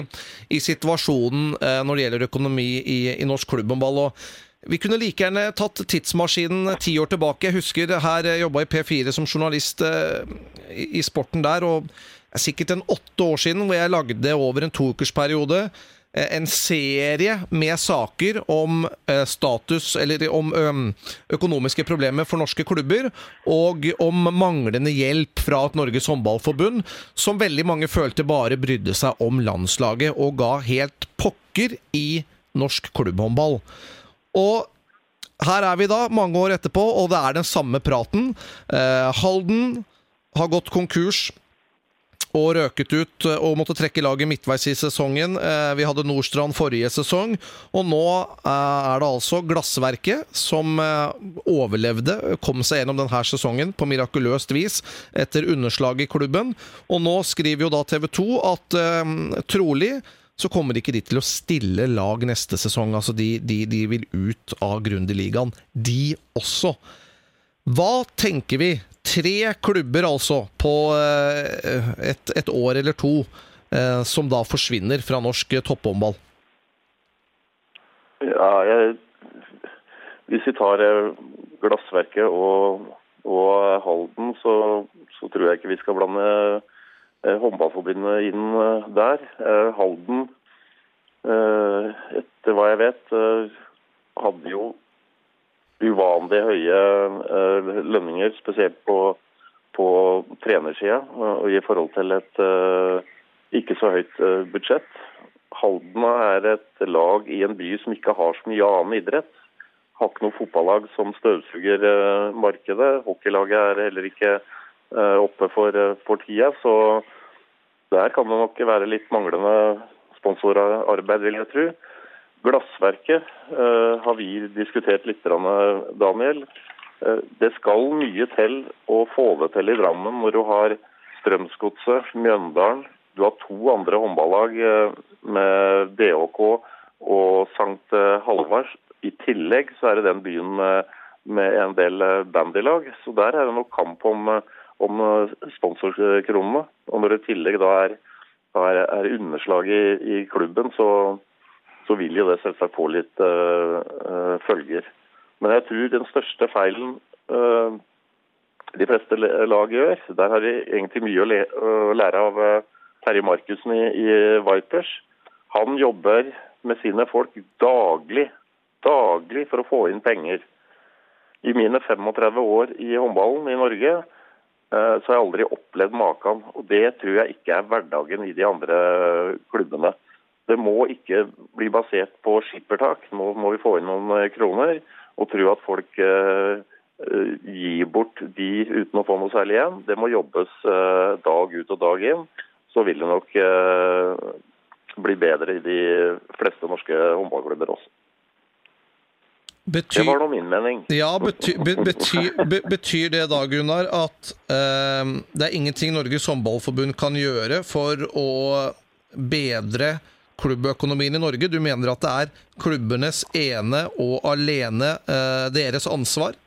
i situasjonen når det gjelder økonomi i, i norsk klubbhåndball. og vi kunne like gjerne tatt tidsmaskinen ti år tilbake. Jeg husker her jobba i P4 som journalist eh, i sporten der, og det er sikkert en åtte år siden hvor jeg lagde over en toukersperiode eh, en serie med saker om eh, status, eller om økonomiske problemer for norske klubber, og om manglende hjelp fra et Norges håndballforbund, som veldig mange følte bare brydde seg om landslaget, og ga helt pokker i norsk klubbhåndball. Og her er vi da, mange år etterpå, og det er den samme praten. Eh, Halden har gått konkurs og røket ut og måtte trekke laget midtveis i sesongen. Eh, vi hadde Nordstrand forrige sesong, og nå eh, er det altså Glassverket som eh, overlevde, kom seg gjennom denne sesongen på mirakuløst vis etter underslag i klubben. Og nå skriver jo da TV 2 at trolig så kommer ikke de til å stille lag neste sesong. Altså, de, de, de vil ut av Grundeligaen, de også. Hva tenker vi? Tre klubber, altså, på eh, et, et år eller to, eh, som da forsvinner fra norsk topphåndball. Ja, jeg, hvis vi tar eh, Glassverket og, og Halden, så, så, tror jeg ikke vi skal blande håndballforbundet inn eh, der. Eh, Halden, etter hva jeg vet, hadde jo uvanlig høye lønninger, spesielt på, på trenersida og i forhold til et ikke så høyt budsjett. Halden er et lag i en by som ikke har så mye annen idrett. Har ikke noe fotballag som støvsuger markedet. Hockeylaget er heller ikke oppe for, for tida. Så der kan det nok være litt manglende sponsorarbeid, vil jeg tro. Glassverket uh, har vi diskutert litt, Daniel. Det skal mye til å få det til i Drammen når du har Strømsgodset, Mjøndalen. Du har to andre håndballag med DHK og St. Halvards. I tillegg så er det den byen med, en del bandylag. Så der er det nok kamp om om eh, sponsorkronene. Og når det i tillegg da er, er, er underslag i, i klubben, så, så, vil jo det selvsagt få litt uh, følger. Men jeg tror den største feilen uh, de fleste lag gjør, der har de egentlig mye å, le, å lære av Terje Markussen i, i Vipers. Han jobber med sine folk daglig, daglig for å få inn penger. I mine 35 år i håndballen i Norge så har jeg aldri opplevd maken. Og det tror jeg ikke er hverdagen i de andre klubbene. Det må ikke bli basert på skippertak. Nå må vi få inn noen eh, kroner og tro at folk eh, gir bort de uten å få noe særlig igjen. Det må jobbes dag ut og dag inn. Så vil det nok bli bedre i de fleste norske håndballklubber også. Betyr, det var nå min mening. Ja, betyr, betyr, betyr det da, Gunnar, at eh, det er ingenting Norges håndballforbund kan gjøre for å bedre klubbøkonomien i Norge? Du mener at det er klubbenes ene og alene eh, deres ansvar?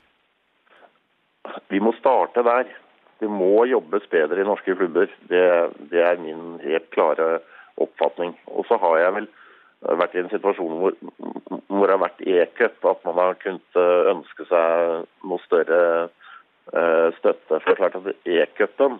Vi må starte der. Det må jobbes bedre i norske klubber. Det, det er min helt klare oppfatning. Og så har jeg vel vært i en situasjon hvor, hvor det har vært e-cup, at man har kunnet eh, ønske seg noe større eh, støtte. For det er klart at E-cupen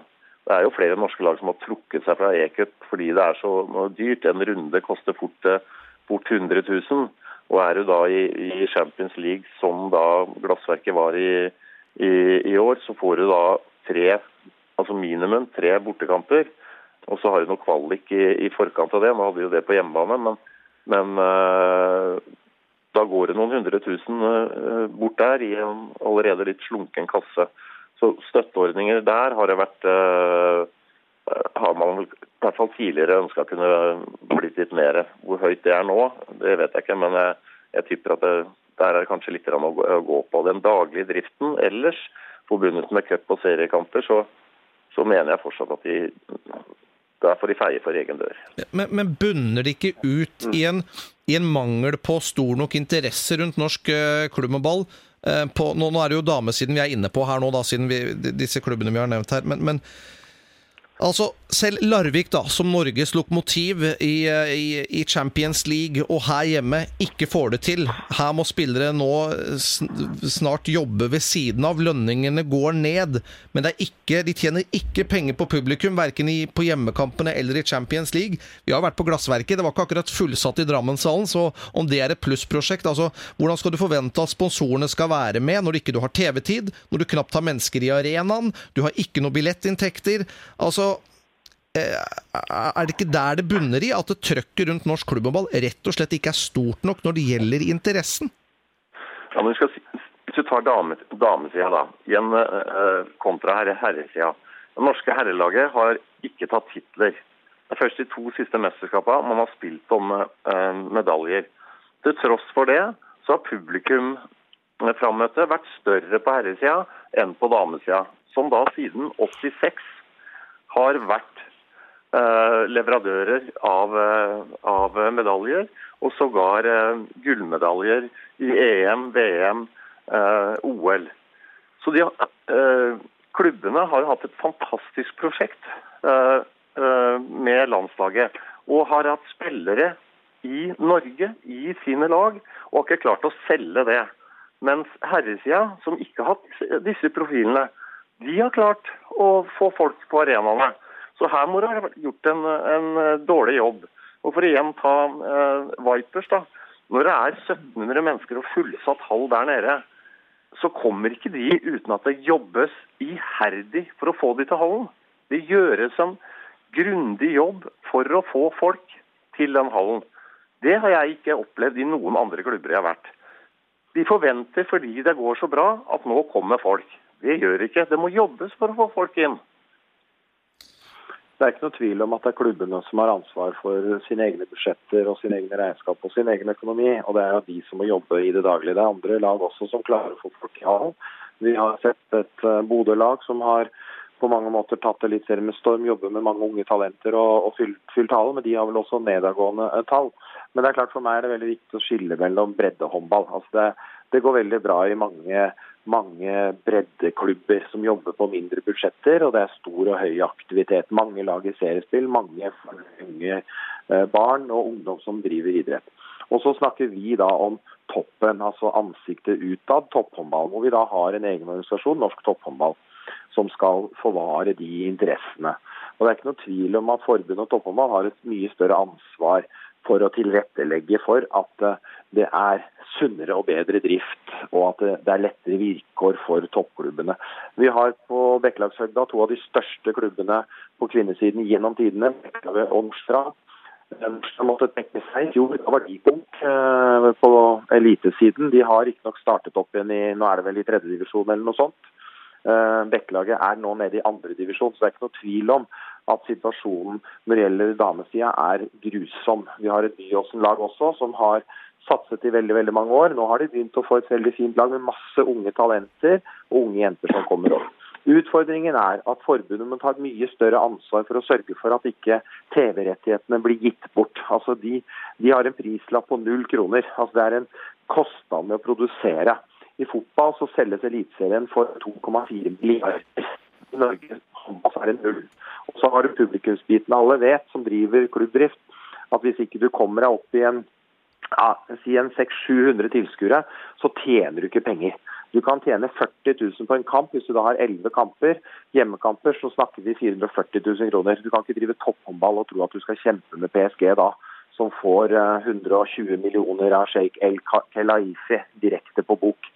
Det er jo flere norske lag som har trukket seg fra E-cup fordi det er så dyrt. En runde koster fort, eh, fort 100 000. Og er du da i, i Champions League, som da Glassverket var i, i, i år, så får du da tre, altså minimum tre bortekamper. Og så har du noe kvalik i, forkant av det. Nå hadde jo det på hjemmebane, men, men uh, da går det noen hundre tusen uh, bort der i en allerede litt slunken kasse. Så støtteordninger der har det vært uh, har man i hvert fall tidligere ønska kunne blitt litt mer. Hvor høyt det er nå, det vet jeg ikke, men jeg, jeg tipper at det, der er det kanskje litt å gå på. Den daglige driften ellers, forbundet med cup- og seriekamper, så, så mener jeg fortsatt at de der får de feie for egen dør. Men, men bunner det ikke ut mm. i, en, i, en, mangel på stor nok interesse rundt norsk klubb og ball? På, nå, nå, er det jo damesiden vi er inne på her nå, da, siden vi, disse klubbene vi har nevnt her. men, men Altså, selv Larvik, da, som Norges lokomotiv i, i, i, Champions League og her hjemme, ikke får det til. Her må spillere nå snart jobbe ved siden av. Lønningene går ned. Men ikke, de tjener ikke penger på publikum, verken i, på hjemmekampene eller i Champions League. Vi har vært på Glassverket, det var ikke akkurat fullsatt i Drammenshallen, så om det er et plussprosjekt altså, Hvordan skal du forvente at sponsorene skal være med når du ikke har TV-tid, når du knapt har mennesker i arenaen, du har ikke noe billettinntekter? altså er det ikke der det bunner i? At trøkket rundt norsk klubbhåndball rett og slett ikke er stort nok når det gjelder interessen? Ja, men skal, Hvis du tar damesida da, igjen kontra kontra herresida. Det norske herrelaget har ikke tatt titler. Det er først de to siste mesterskapene man har spilt om medaljer. Til tross for det så har publikum frammøtet vært større på herresida enn på damesida. Som da siden 86 har vært Eh, leverandører av, eh, av, medaljer, og sågar eh, gullmedaljer i EM, VM, OL. Så de, klubbene har hatt et fantastisk prosjekt med landslaget. Og har hatt spillere i Norge, i sine lag, og har ikke klart å selge det. Mens herresida, som ikke har hatt disse profilene, de har klart å få folk på arenaene. Så her må det ha gjort en, en, dårlig jobb. Og For å igjen ta eh, Vipers, da. Når det er 1700 mennesker og fullsatt hall der nede, så kommer ikke de uten at det jobbes iherdig for å få de til hallen. Det gjøres en grundig jobb for å få folk til den hallen. Det har jeg ikke opplevd i noen andre klubber jeg har vært. De forventer fordi det går så bra at nå kommer folk. Det gjør ikke. Det må jobbes for å få folk inn. Det er ikke noe tvil om at det er klubbene som har ansvar for sine egne budsjetter og sine egne regnskap og sin egen økonomi. Og det er jo de som må jobbe i det daglige. Det er andre lag også som klarer å få folk i hall. Vi har sett et uh, Bodø-lag som har på mange måter tatt det litt selv med storm, jobber med mange unge talenter og, og fylt, fylt hallen, men de har vel også nedadgående uh, tall. Men det er klart for meg er det veldig viktig å skille mellom breddehåndball. Altså det, det går veldig bra i mange mange breddeklubber som jobber på mindre budsjetter, og det er stor og høy aktivitet. Mange lag i seriespill, mange unge eh, barn og ungdom som driver idrett. Og så snakker vi da om toppen, altså ansiktet utad, topphåndball. Hvor vi da har en egen organisasjon, Norsk Topphåndball, som skal forvare de interessene. Og Det er ikke noe tvil om at forbundet og topphåndball har et mye større ansvar for å tilrettelegge for at eh, det er sunnere og bedre drift, og at det er lettere vilkår for toppklubbene. Vi har på Bekkelagshøgda to av de største klubbene på kvinnesiden gjennom tidene, Bekkelaget og Nordstrand. Nordstrand måtte trekke seg i fjor. Da var eh, på elitesiden. De har riktignok startet opp igjen i nå er det vel i tredjedivisjon eller noe sånt. Eh, Bekkelaget er nå nede i andredivisjon, så det er ikke noe tvil om at situasjonen når det gjelder damesida er grusom. Vi har et Byåsen-lag også som har satset i veldig veldig mange år. Nå har de begynt å få et veldig fint lag med masse unge talenter og unge jenter som kommer opp. Utfordringen er at forbundet må ta et mye større ansvar for å sørge for at ikke TV-rettighetene blir gitt bort. Altså de, de, har en prislapp på null kroner. Altså det er en kostnad med å produsere. I fotball så selges Eliteserien for 2,4 milliarder. I Norge er en null. Og så har du publikumsbiten. Alle vet, som driver klubbdrift, at hvis ikke du kommer deg opp i en ja, si en 600-700 tilskuere, så tjener du ikke penger. Du kan tjene 40 000 på en kamp hvis du da har 11 kamper. Hjemmekamper så snakker vi 440 000 kroner. Du kan ikke drive topphåndball og tro at du skal kjempe med PSG da, som får 120 eh, millioner av Sheikh El Kelaifi direkte på bok.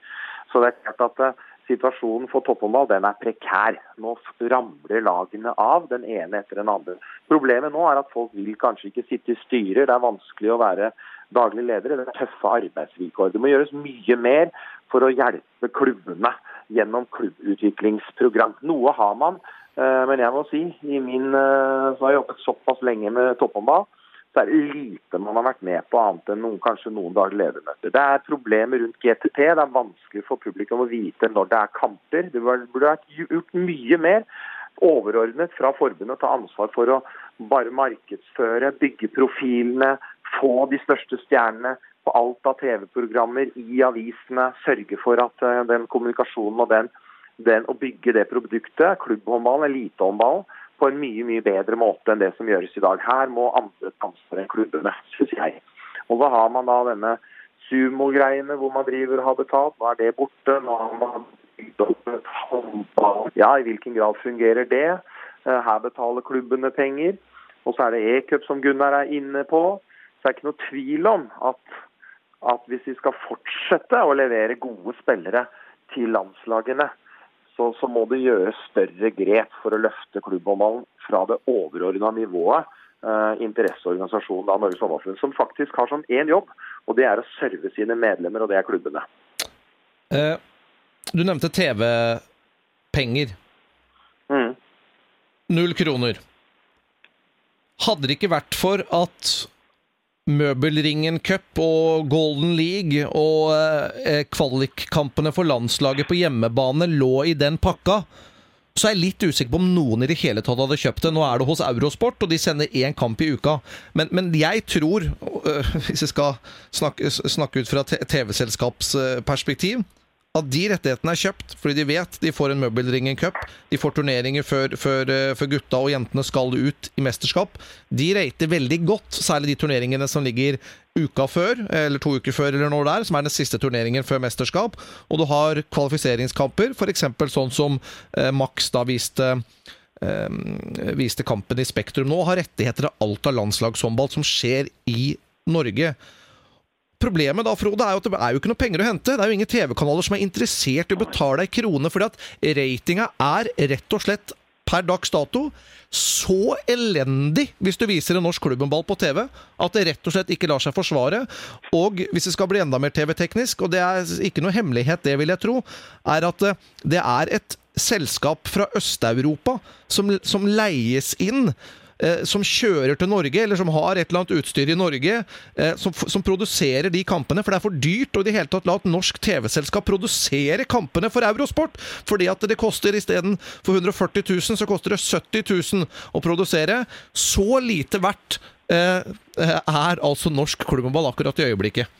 Så det er klart at eh, situasjonen for topphåndball den er prekær. Nå ramler lagene av, den ene etter den andre. Problemet nå er at folk vil kanskje ikke sitte i styrer. Det er vanskelig å være daglig leder. Det er tøffe arbeidsvilkår. Det må gjøres mye mer for å hjelpe klubbene gjennom klubbutviklingsprogram. Noe har man, eh, men jeg må si, i min, så har jeg jobbet såpass lenge med topphåndball, så er det lite man har vært med på annet enn noen, kanskje noen dager ledermøter. Det er problemer rundt GTT. Det er vanskelig for publikum å vite når det er kamper. Det burde vært gjort mye mer overordnet fra forbundet å ta ansvar for å bare markedsføre, bygge profilene, få de største stjernene på alt av TV-programmer i avisene. Sørge for at eh, den kommunikasjonen og den, den å bygge det produktet, klubbhåndballen, elitehåndballen, på en mye mye bedre måte enn det som gjøres i dag. Her må andre danse enn klubbene, syns jeg. Og da har man da denne sumo-greiene hvor man driver og har betalt. Nå er det borte. Nå har man bygd opp et håndball. Ja, i hvilken grad fungerer det? Eh, her betaler klubbene penger. Og så er det e-cup som Gunnar er inne på. Så det er ikke noe tvil om at, at hvis vi skal fortsette å levere gode spillere til landslagene, så, så, må det gjøres større grep for å løfte klubbhåndballen fra det overordna nivået. eh, interesseorganisasjonen av Norges Håndballforbund, som faktisk har som én jobb, og det er å serve sine medlemmer, og det er klubbene. Eh, du nevnte TV-penger. Mm. Null kroner. Hadde det ikke vært for at Møbelringen Cup og Golden League og eh, kvalikkampene for landslaget på hjemmebane lå i den pakka, så er jeg litt usikker på om noen i det hele tatt hadde kjøpt det. Nå er det hos Eurosport, og de sender én kamp i uka. Men, men jeg tror, øh, hvis jeg skal snakke, snakke ut fra TV-selskapsperspektiv, at de rettighetene er kjøpt fordi de vet de får en Møbelringen Cup. De får turneringer før, før, eh, før, gutta og jentene skal ut i mesterskap. De rater veldig godt, særlig de turneringene som ligger uka før, eller to uker før, eller når det er, som er den siste turneringen før mesterskap. Og du har kvalifiseringskamper, f.eks. sånn som eh, Max da viste eh, viste kampen i Spektrum nå, har rettigheter av alt av landslagshåndball som skjer i Norge. Problemet da, Frode, er jo at det er jo ikke noe penger å hente. Det er jo ingen TV-kanaler som er interessert i å betale ei krone, fordi at ratinga er rett og slett per dags dato så elendig hvis du viser en norsk klubbenball på TV at det rett og slett ikke lar seg forsvare. Og hvis det skal bli enda mer TV-teknisk, og det er ikke noe hemmelighet, det vil jeg tro, er at det er et selskap fra Øst-Europa som, som leies inn eh, som kjører til Norge, eller som har et eller annet utstyr i Norge, eh, som, som, produserer de kampene. For det er for dyrt å i det hele tatt la et norsk TV-selskap produsere kampene for Eurosport. Fordi at det koster istedenfor 140 000, så koster det 70 000 å produsere. Så lite verdt eh, er altså norsk klubbhåndball akkurat i øyeblikket.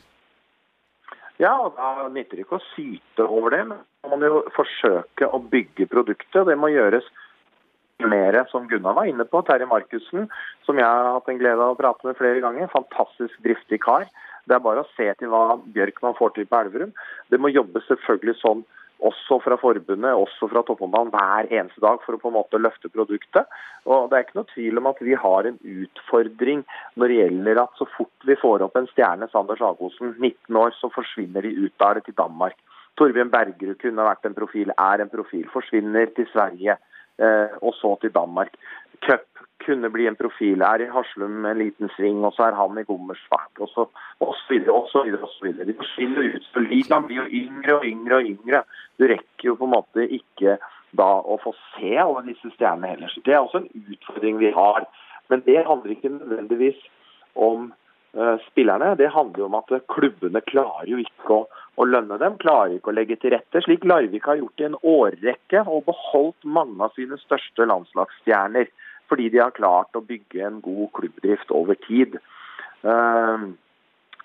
Ja, og da nytter det ikke å syte over det, men man må jo forsøke å bygge produktet. Det må gjøres mer, som Gunnar var inne på. Terje Markussen, som jeg har hatt en glede av å prate med flere ganger. Fantastisk driftig kar. Det er bare å se til hva Bjørkman får til på Elverum. Det må jobbes selvfølgelig sånn også fra forbundet, også fra topphåndballen hver eneste dag for å på en måte løfte produktet. Og Det er ikke noe tvil om at vi har en utfordring når det gjelder at så fort vi får opp en stjerne, Sander Sagosen, 19 år, så forsvinner de ut av det til Danmark. Torbjørn Bergerud kunne vært en profil, er en profil, forsvinner til Sverige. Eh, og så til Danmark. Cup kunne bli en profil. Er i Haslum med en liten sving, og så er han i Gommersvart, og så så videre. De forsvinner ut. Så ligaen blir jo yngre og yngre og yngre. Du rekker jo på en måte ikke da å få se alle disse stjernene heller. Det er også en utfordring vi har. Men det handler ikke nødvendigvis om spillerne. Det handler jo om at klubbene klarer jo ikke å å lønne dem, klarer ikke å legge til rette, slik Larvik har gjort i en årrekke og beholdt mange av sine største landslagsstjerner. Fordi de har klart å bygge en god klubbdrift over tid. Ehm,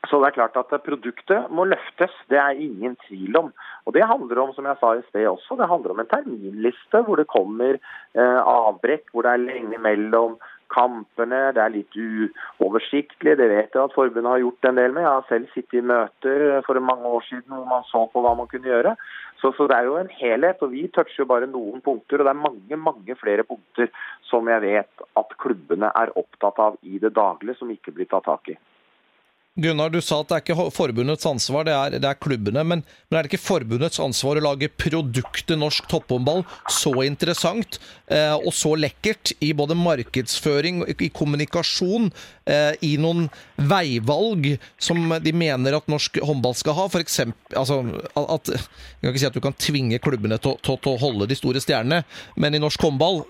så det er klart at produktet må løftes, det er ingen tvil om. Og Det handler om som jeg sa i sted også, det handler om en terminliste hvor det kommer eh, avbrekk, hvor det er lenge mellom kampene. Det er litt uoversiktlig. Det vet jeg at forbundet har gjort en del med. Jeg har selv sittet i møter for mange år siden hvor man så på hva man kunne gjøre. Så, så, det er jo en helhet, og vi toucher jo bare noen punkter. Og det er mange mange flere punkter som jeg vet at klubbene er opptatt av i det daglige, som ikke blir tatt tak i. Gunnar, du sa at det er ikke forbundets ansvar, det er, det er klubbene. Men, men, er det ikke forbundets ansvar å lage produktet norsk topphåndball så interessant eh, og så lekkert i både markedsføring, i kommunikasjon, i noen veivalg som de mener at norsk håndball skal ha? For eksempel, altså, at, jeg kan ikke si at du kan tvinge klubbene til, til, til å holde de store stjernene, men i norsk håndball,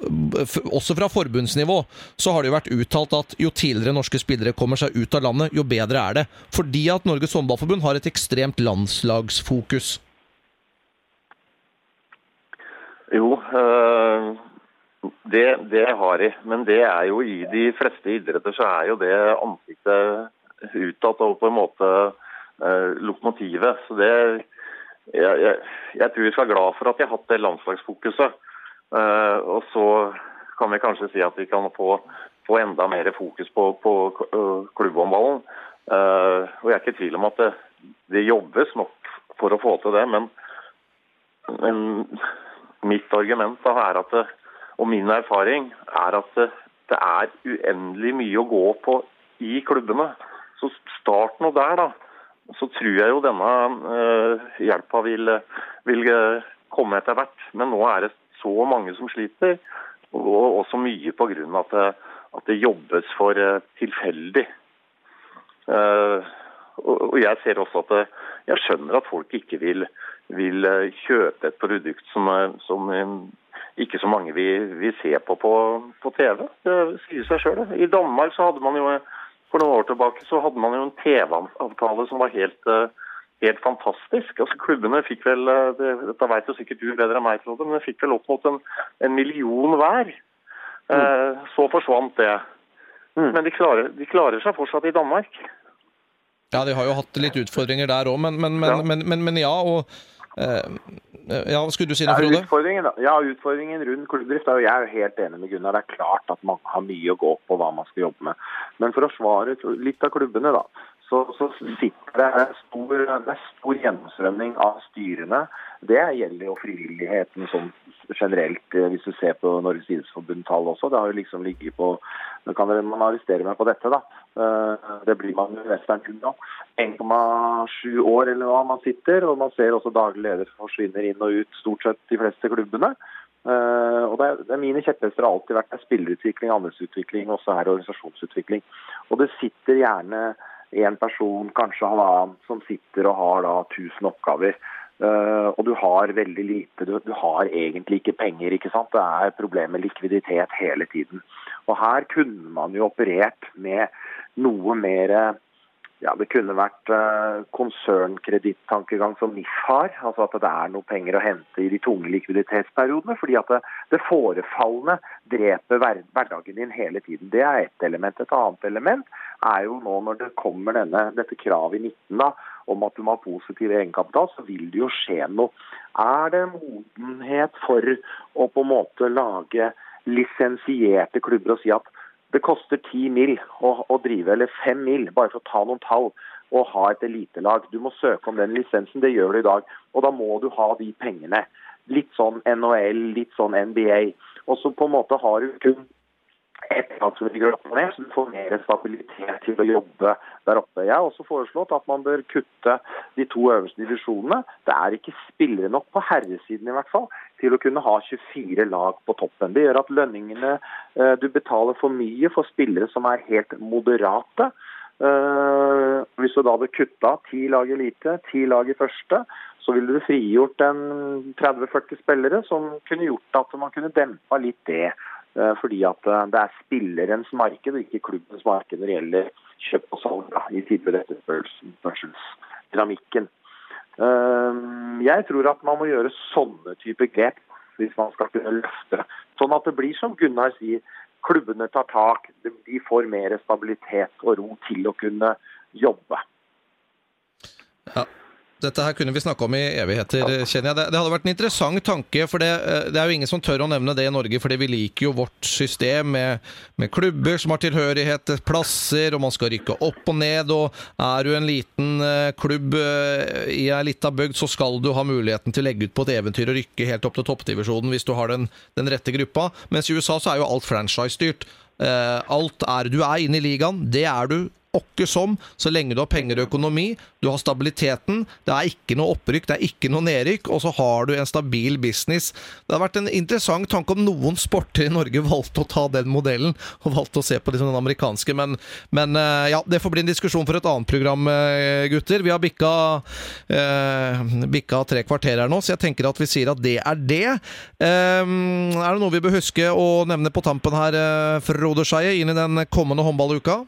også fra forbundsnivå, så har det jo vært uttalt at jo tidligere norske spillere kommer seg ut av landet, jo bedre er det det? Fordi at Norges håndballforbund har et ekstremt landslagsfokus? Jo, øh, det, det, har de. Men det er jo i de fleste idretter så er jo det ansiktet utad og på en måte eh, lokomotivet. Så det jeg, jeg, jeg, tror vi skal være glad for at de har hatt det landslagsfokuset. Eh, og så kan vi kanskje si at vi kan få, få enda mer fokus på, på klubbhåndballen. Eh, og Jeg er ikke i tvil om at det, det, jobbes nok for å få til det, men, men mitt argument da er at det, og min erfaring er at det, det, er uendelig mye å gå på i klubbene. Så start nå der, da. Så tror jeg jo denne uh, hjelpa vil, vil komme etter hvert. Men nå er det så mange som sliter, og også mye pga. At, det, at det jobbes for uh, tilfeldig. Uh, og jeg ser også at det, jeg skjønner at folk ikke vil, vil eh, kjøpe et produkt som, som ikke så mange vi, vi ser på, på, på TV. Det sier seg sjøl. I Danmark så hadde man jo for noen år tilbake så hadde man jo en TV-avtale som var helt, helt fantastisk. Altså Klubbene fikk vel det, dette vet jo sikkert du bedre enn meg, Frode, men de fikk vel opp mot en, en million hver. Mm. Så forsvant det. Mm. Men de klarer, de klarer seg fortsatt i Danmark. Ja, de har jo hatt litt utfordringer der òg, men, men, men, men, ja. og eh, ja, Skulle du si noe, Frode? Utfordringen, ja, utfordringen rundt klubbdrift er jo jeg er helt enig med Gunnar. Det er klart at mange har mye å gå på hva man skal jobbe med. Men for å svare litt av klubbene, da. Så, så sitter det stor, stor gjennomstrømning av styrene. Det gjelder jo frivilligheten som generelt, eh, hvis du ser på Norges idrettsforbund-tall også. Det har jo liksom ligget på Nå kan man arrestere meg på dette, da. Eh, det blir man jo nesten nå. 1,7 år eller hva man sitter, og man ser også daglig leder forsvinner inn og ut stort sett de fleste klubbene. Uh, og det er, det er Mine kjepphester har alltid vært spillerutvikling, andelsutvikling og også her organisasjonsutvikling. Og det sitter gjerne en person, kanskje halvannen, som sitter og har da 1000 oppgaver. Uh, og du har veldig lite, du, du, har egentlig ikke penger. ikke sant? Det er problem med likviditet hele tiden. Og her kunne man jo operert med noe mer ja, Det kunne vært uh, konsernkredittankegang som NIF har. altså At det er noe penger å hente i de tunge likviditetsperiodene. fordi at det, det forefallende dreper hver, hverdagen din hele tiden. Det er ett element. Et annet element er jo nå når det kommer denne, dette kravet i 19 da, om at du må ha positiv egenkapital, så vil det jo skje noe. Er det modenhet for å på en måte lage lisensierte klubber og si at det koster ti mil å, å, drive, eller fem mil, bare for å ta noen tall, å ha et elitelag. Du må søke om den lisensen, det gjør du i dag. Og da må du ha de pengene. Litt sånn NHL, litt sånn NBA. Og så på en måte har du kun som ligger opp og ned, så du får mer stabilitet til å jobbe der oppe. Jeg har også foreslått at man bør kutte de to øverste divisjonene. Det er ikke spillere nok på herresiden i hvert fall til å kunne ha 24 lag på toppen. Det gjør at lønningene eh, Du betaler for mye for spillere som er helt moderate. Uh, hvis du da hadde kutta ti lag i elite, ti lag i første, så ville du frigjort en 30-40 spillere som kunne gjort at man kunne dempa litt det. Uh, fordi at uh, det er spillerens marked og ikke klubbens marked når det gjelder kjøp og salg da, i tilfelle etterspørselsdynamikken. Jeg tror at man må gjøre sånne type grep hvis man skal kunne løfte. Sånn at det blir som Gunnar sier, klubbene tar tak, de får mer stabilitet og ro til å kunne jobbe. Ja. Dette her kunne vi snakke om i evigheter, kjenner jeg. Det, det hadde vært en interessant tanke, for det, eh, det, er jo ingen som tør å nevne det i Norge, fordi vi liker jo vårt system med, med klubber som har tilhørighet til plasser, og man skal rykke opp og ned. Og er du en liten uh, klubb uh, i ei lita bygd, så skal du ha muligheten til å legge ut på et eventyr og rykke helt opp til toppdivisjonen hvis du har den, den rette gruppa. Mens i USA så er jo alt franchise-styrt. Alt er du er inne i ligaen, det er du åkke som, så lenge du har penger og økonomi, du har stabiliteten, det er ikke noe opprykk, det er ikke noe nedrykk, og så har du en stabil business. Det har vært en interessant tanke om noen sporter i Norge valgte å ta den modellen, og valgte å se på liksom den amerikanske, men, men, eh, ja, det får bli en diskusjon for et annet program, eh, gutter. Vi har bikka, eh, bikka tre kvarter her nå, så jeg tenker at vi sier at det er det. Eh, er det noe vi bør huske å nevne på tampen her, eh, Frode Skeie, inn i den kommende håndballuka?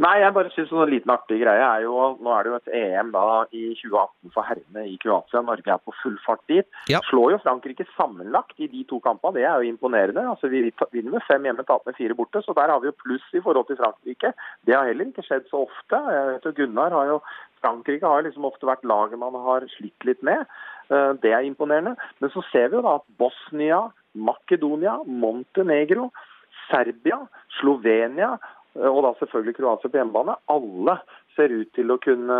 Nei, jeg bare synes en liten artig greie er jo Nå er det jo et EM da i 2018 for herrene i Kroatia. Norge er på full fart dit. Ja. Slår jo Frankrike sammenlagt i de to kampene. Det er jo imponerende. Altså Vi vinner med fem hjemme, taper med fire borte. Så der har vi jo pluss i forhold til Frankrike. Det har heller ikke skjedd så ofte. Jeg vet jo Gunnar har jo Frankrike har liksom ofte vært laget man har slitt litt med. Eh, det er imponerende. Men så ser vi jo da at Bosnia, Makedonia, Montenegro, Serbia, Slovenia og da selvfølgelig Kroatia på hjemmebane. Alle ser ut til å kunne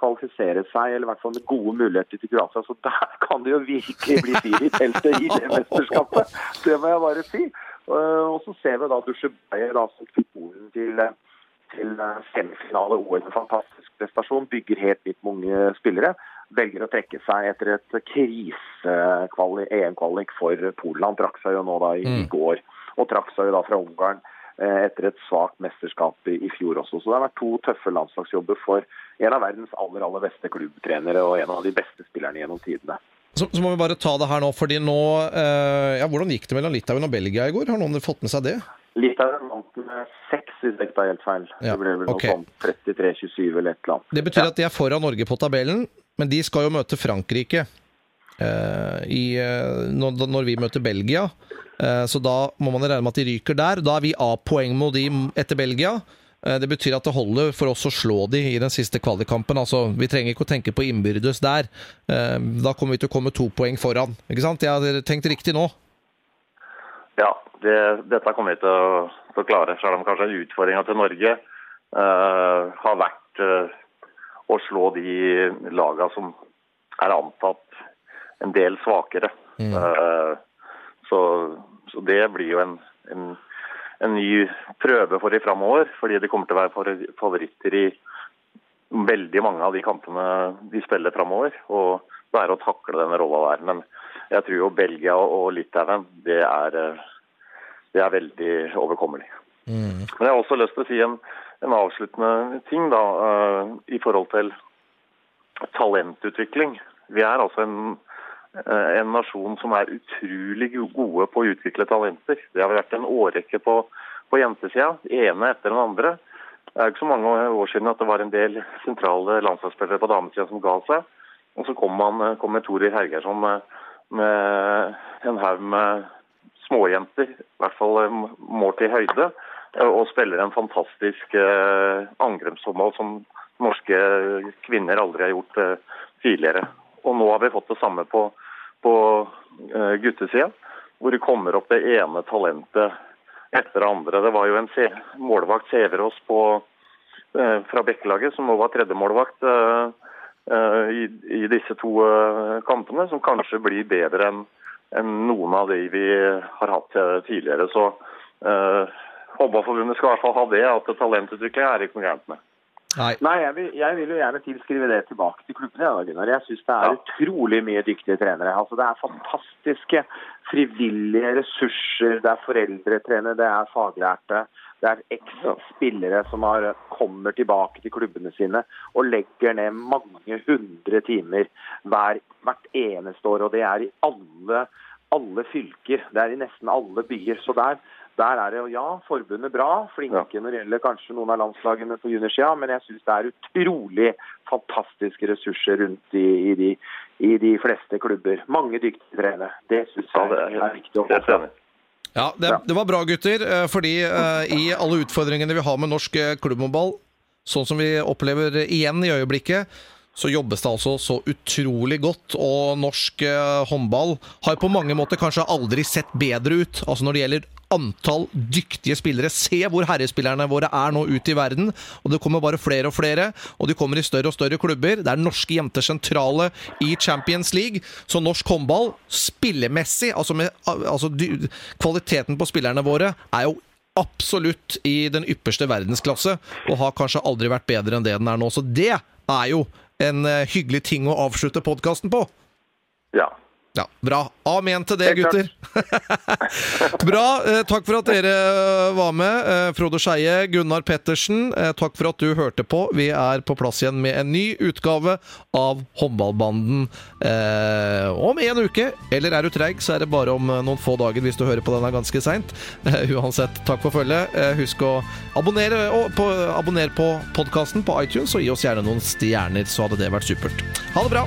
kvalifisere seg, eller i hvert fall med gode muligheter til Kroatia. Så der kan det jo virkelig bli fyr i teltet i det mesterskapet. Det må jeg bare si. Eh, og så ser vi da Dusjebaye som fikk Polen til, til semifinale OL. En fantastisk prestasjon. Bygger helt nytt med unge spillere. Velger å trekke seg etter et krise-EM-kvalik for Polen. Han trakk seg jo nå da i, i mm. går, og trakk seg jo da fra Ungarn. Eh, etter et svakt mesterskap i fjor også. Så det har vært to tøffe landslagsjobber for en av verdens aller aller beste klubbtrenere og en av de beste spillerne gjennom tidene. Så, så må vi bare ta det her nå, fordi nå eh, ja, Hvordan gikk det mellom Litauen og Belgia i går? Har noen fått med seg det? Litauen vant med seks, hvis jeg ikke tar helt feil. Ja, det ble vel okay. noe sånn 33-27 eller et eller annet. Det betyr ja. at de er foran Norge på tabellen, men de skal jo møte Frankrike eh, i, eh, når, når vi møter Belgia. Eh, så da må man regne med at de ryker der. Da er vi A-poeng mot de etter Belgia. Eh, det betyr at det holder for oss å slå de i den siste kvalikkampen. Altså, vi trenger ikke å tenke på innbyrdes der. Eh, da kommer vi til å komme to poeng foran. Ikke sant? Jeg har tenkt riktig nå. Ja, det, dette kommer vi til å, til å, klare. Selv om kanskje utfordringa til Norge uh, har vært uh, å slå de laga som er antatt en del svakere. Mm. Uh, så, så det blir jo en, en, en, ny prøve for de framover. Fordi de kommer til å være favoritter i veldig mange av de kampene de spiller framover. Og være å takle denne rolla der. Men jeg tror jo Belgia og Litauen, det er, det er veldig overkommelig. Mm. Men jeg har også lyst til å si en, en avsluttende ting da, uh, i forhold til talentutvikling. Vi er altså en en nasjon som er utrolig gode på å utvikle talenter. Det har vært en årrekke på, på jentesida, ene etter den andre. Det er ikke så mange år siden at det var en del sentrale landslagsspillere på damesida som ga seg. Og så kom, man, kom Torir Hergersson med, med en haug med småjenter, i hvert fall eh, målt i høyde, eh, og spiller en fantastisk eh, som norske kvinner aldri har gjort eh, tidligere. Og nå har vi fått det samme på, på uh, guttesida, hvor det kommer opp det ene talentet etter det andre. Det var jo en målvakt Severås på, uh, fra Bekkelaget, som nå var tredjemålvakt uh, i, i, disse to kampene, som kanskje blir bedre enn enn noen av de vi har hatt tidligere. Så Håndballforbundet skal i hvert fall ha det, at talentutvikling er ikke noe gærent med. Nei, Nei jeg, vil, jeg, vil, jo gjerne tilskrive det tilbake til klubbene. Ja, Gunnar. Jeg syns det er ja. utrolig mye dyktige trenere. Altså, det er fantastiske frivillige ressurser. Det er foreldretrenere, det er faglærte. Det er eks-spillere som har, kommer tilbake til klubbene sine og legger ned mange hundre timer hver, hvert eneste år. Og det er i alle, alle fylker. Det er i nesten alle byer. Så der der er det jo, ja, forbundet bra, flinke ja. når det gjelder kanskje noen av landslagene på juniorsida, men jeg syns det er utrolig fantastiske ressurser rundt i, i, de, i de, fleste klubber. Mange dyktige trenere. Det syns jeg ja, er, viktig å få fram. Ja, det, det, var bra, gutter. Eh, fordi uh, i alle utfordringene vi har med norsk eh, klubbhåndball, sånn som vi opplever igjen i øyeblikket, så jobbes det altså så utrolig godt, og norsk håndball har på mange måter kanskje aldri sett bedre ut. Altså når det gjelder antall dyktige spillere. Se hvor herrespillerne våre er nå ute i verden. Og det kommer bare flere og flere, og de kommer i større og større klubber. Det er norske jenter sentrale i Champions League. Så norsk håndball, spillemessig, altså, med, altså kvaliteten på spillerne våre, er jo absolutt i den ypperste verdensklasse, og har kanskje aldri vært bedre enn det den er nå. Så det er jo en eh, hyggelig ting å avslutte podkasten på. Ja. Ja, Bra. Amen til det, gutter. bra. Eh, takk for at dere eh, var med. Eh, Frode Skeie, Gunnar Pettersen, eh, takk for at du hørte på. Vi er på plass igjen med en ny utgave av Håndballbanden eh, om en uke. Eller er du treig, så er det bare om eh, noen få dager hvis du hører på denne ganske seint. uansett, takk for følget. husk å abonnere på, abonner på podkasten på iTunes, og gi oss gjerne noen stjerner, så hadde det vært supert. Ha det bra!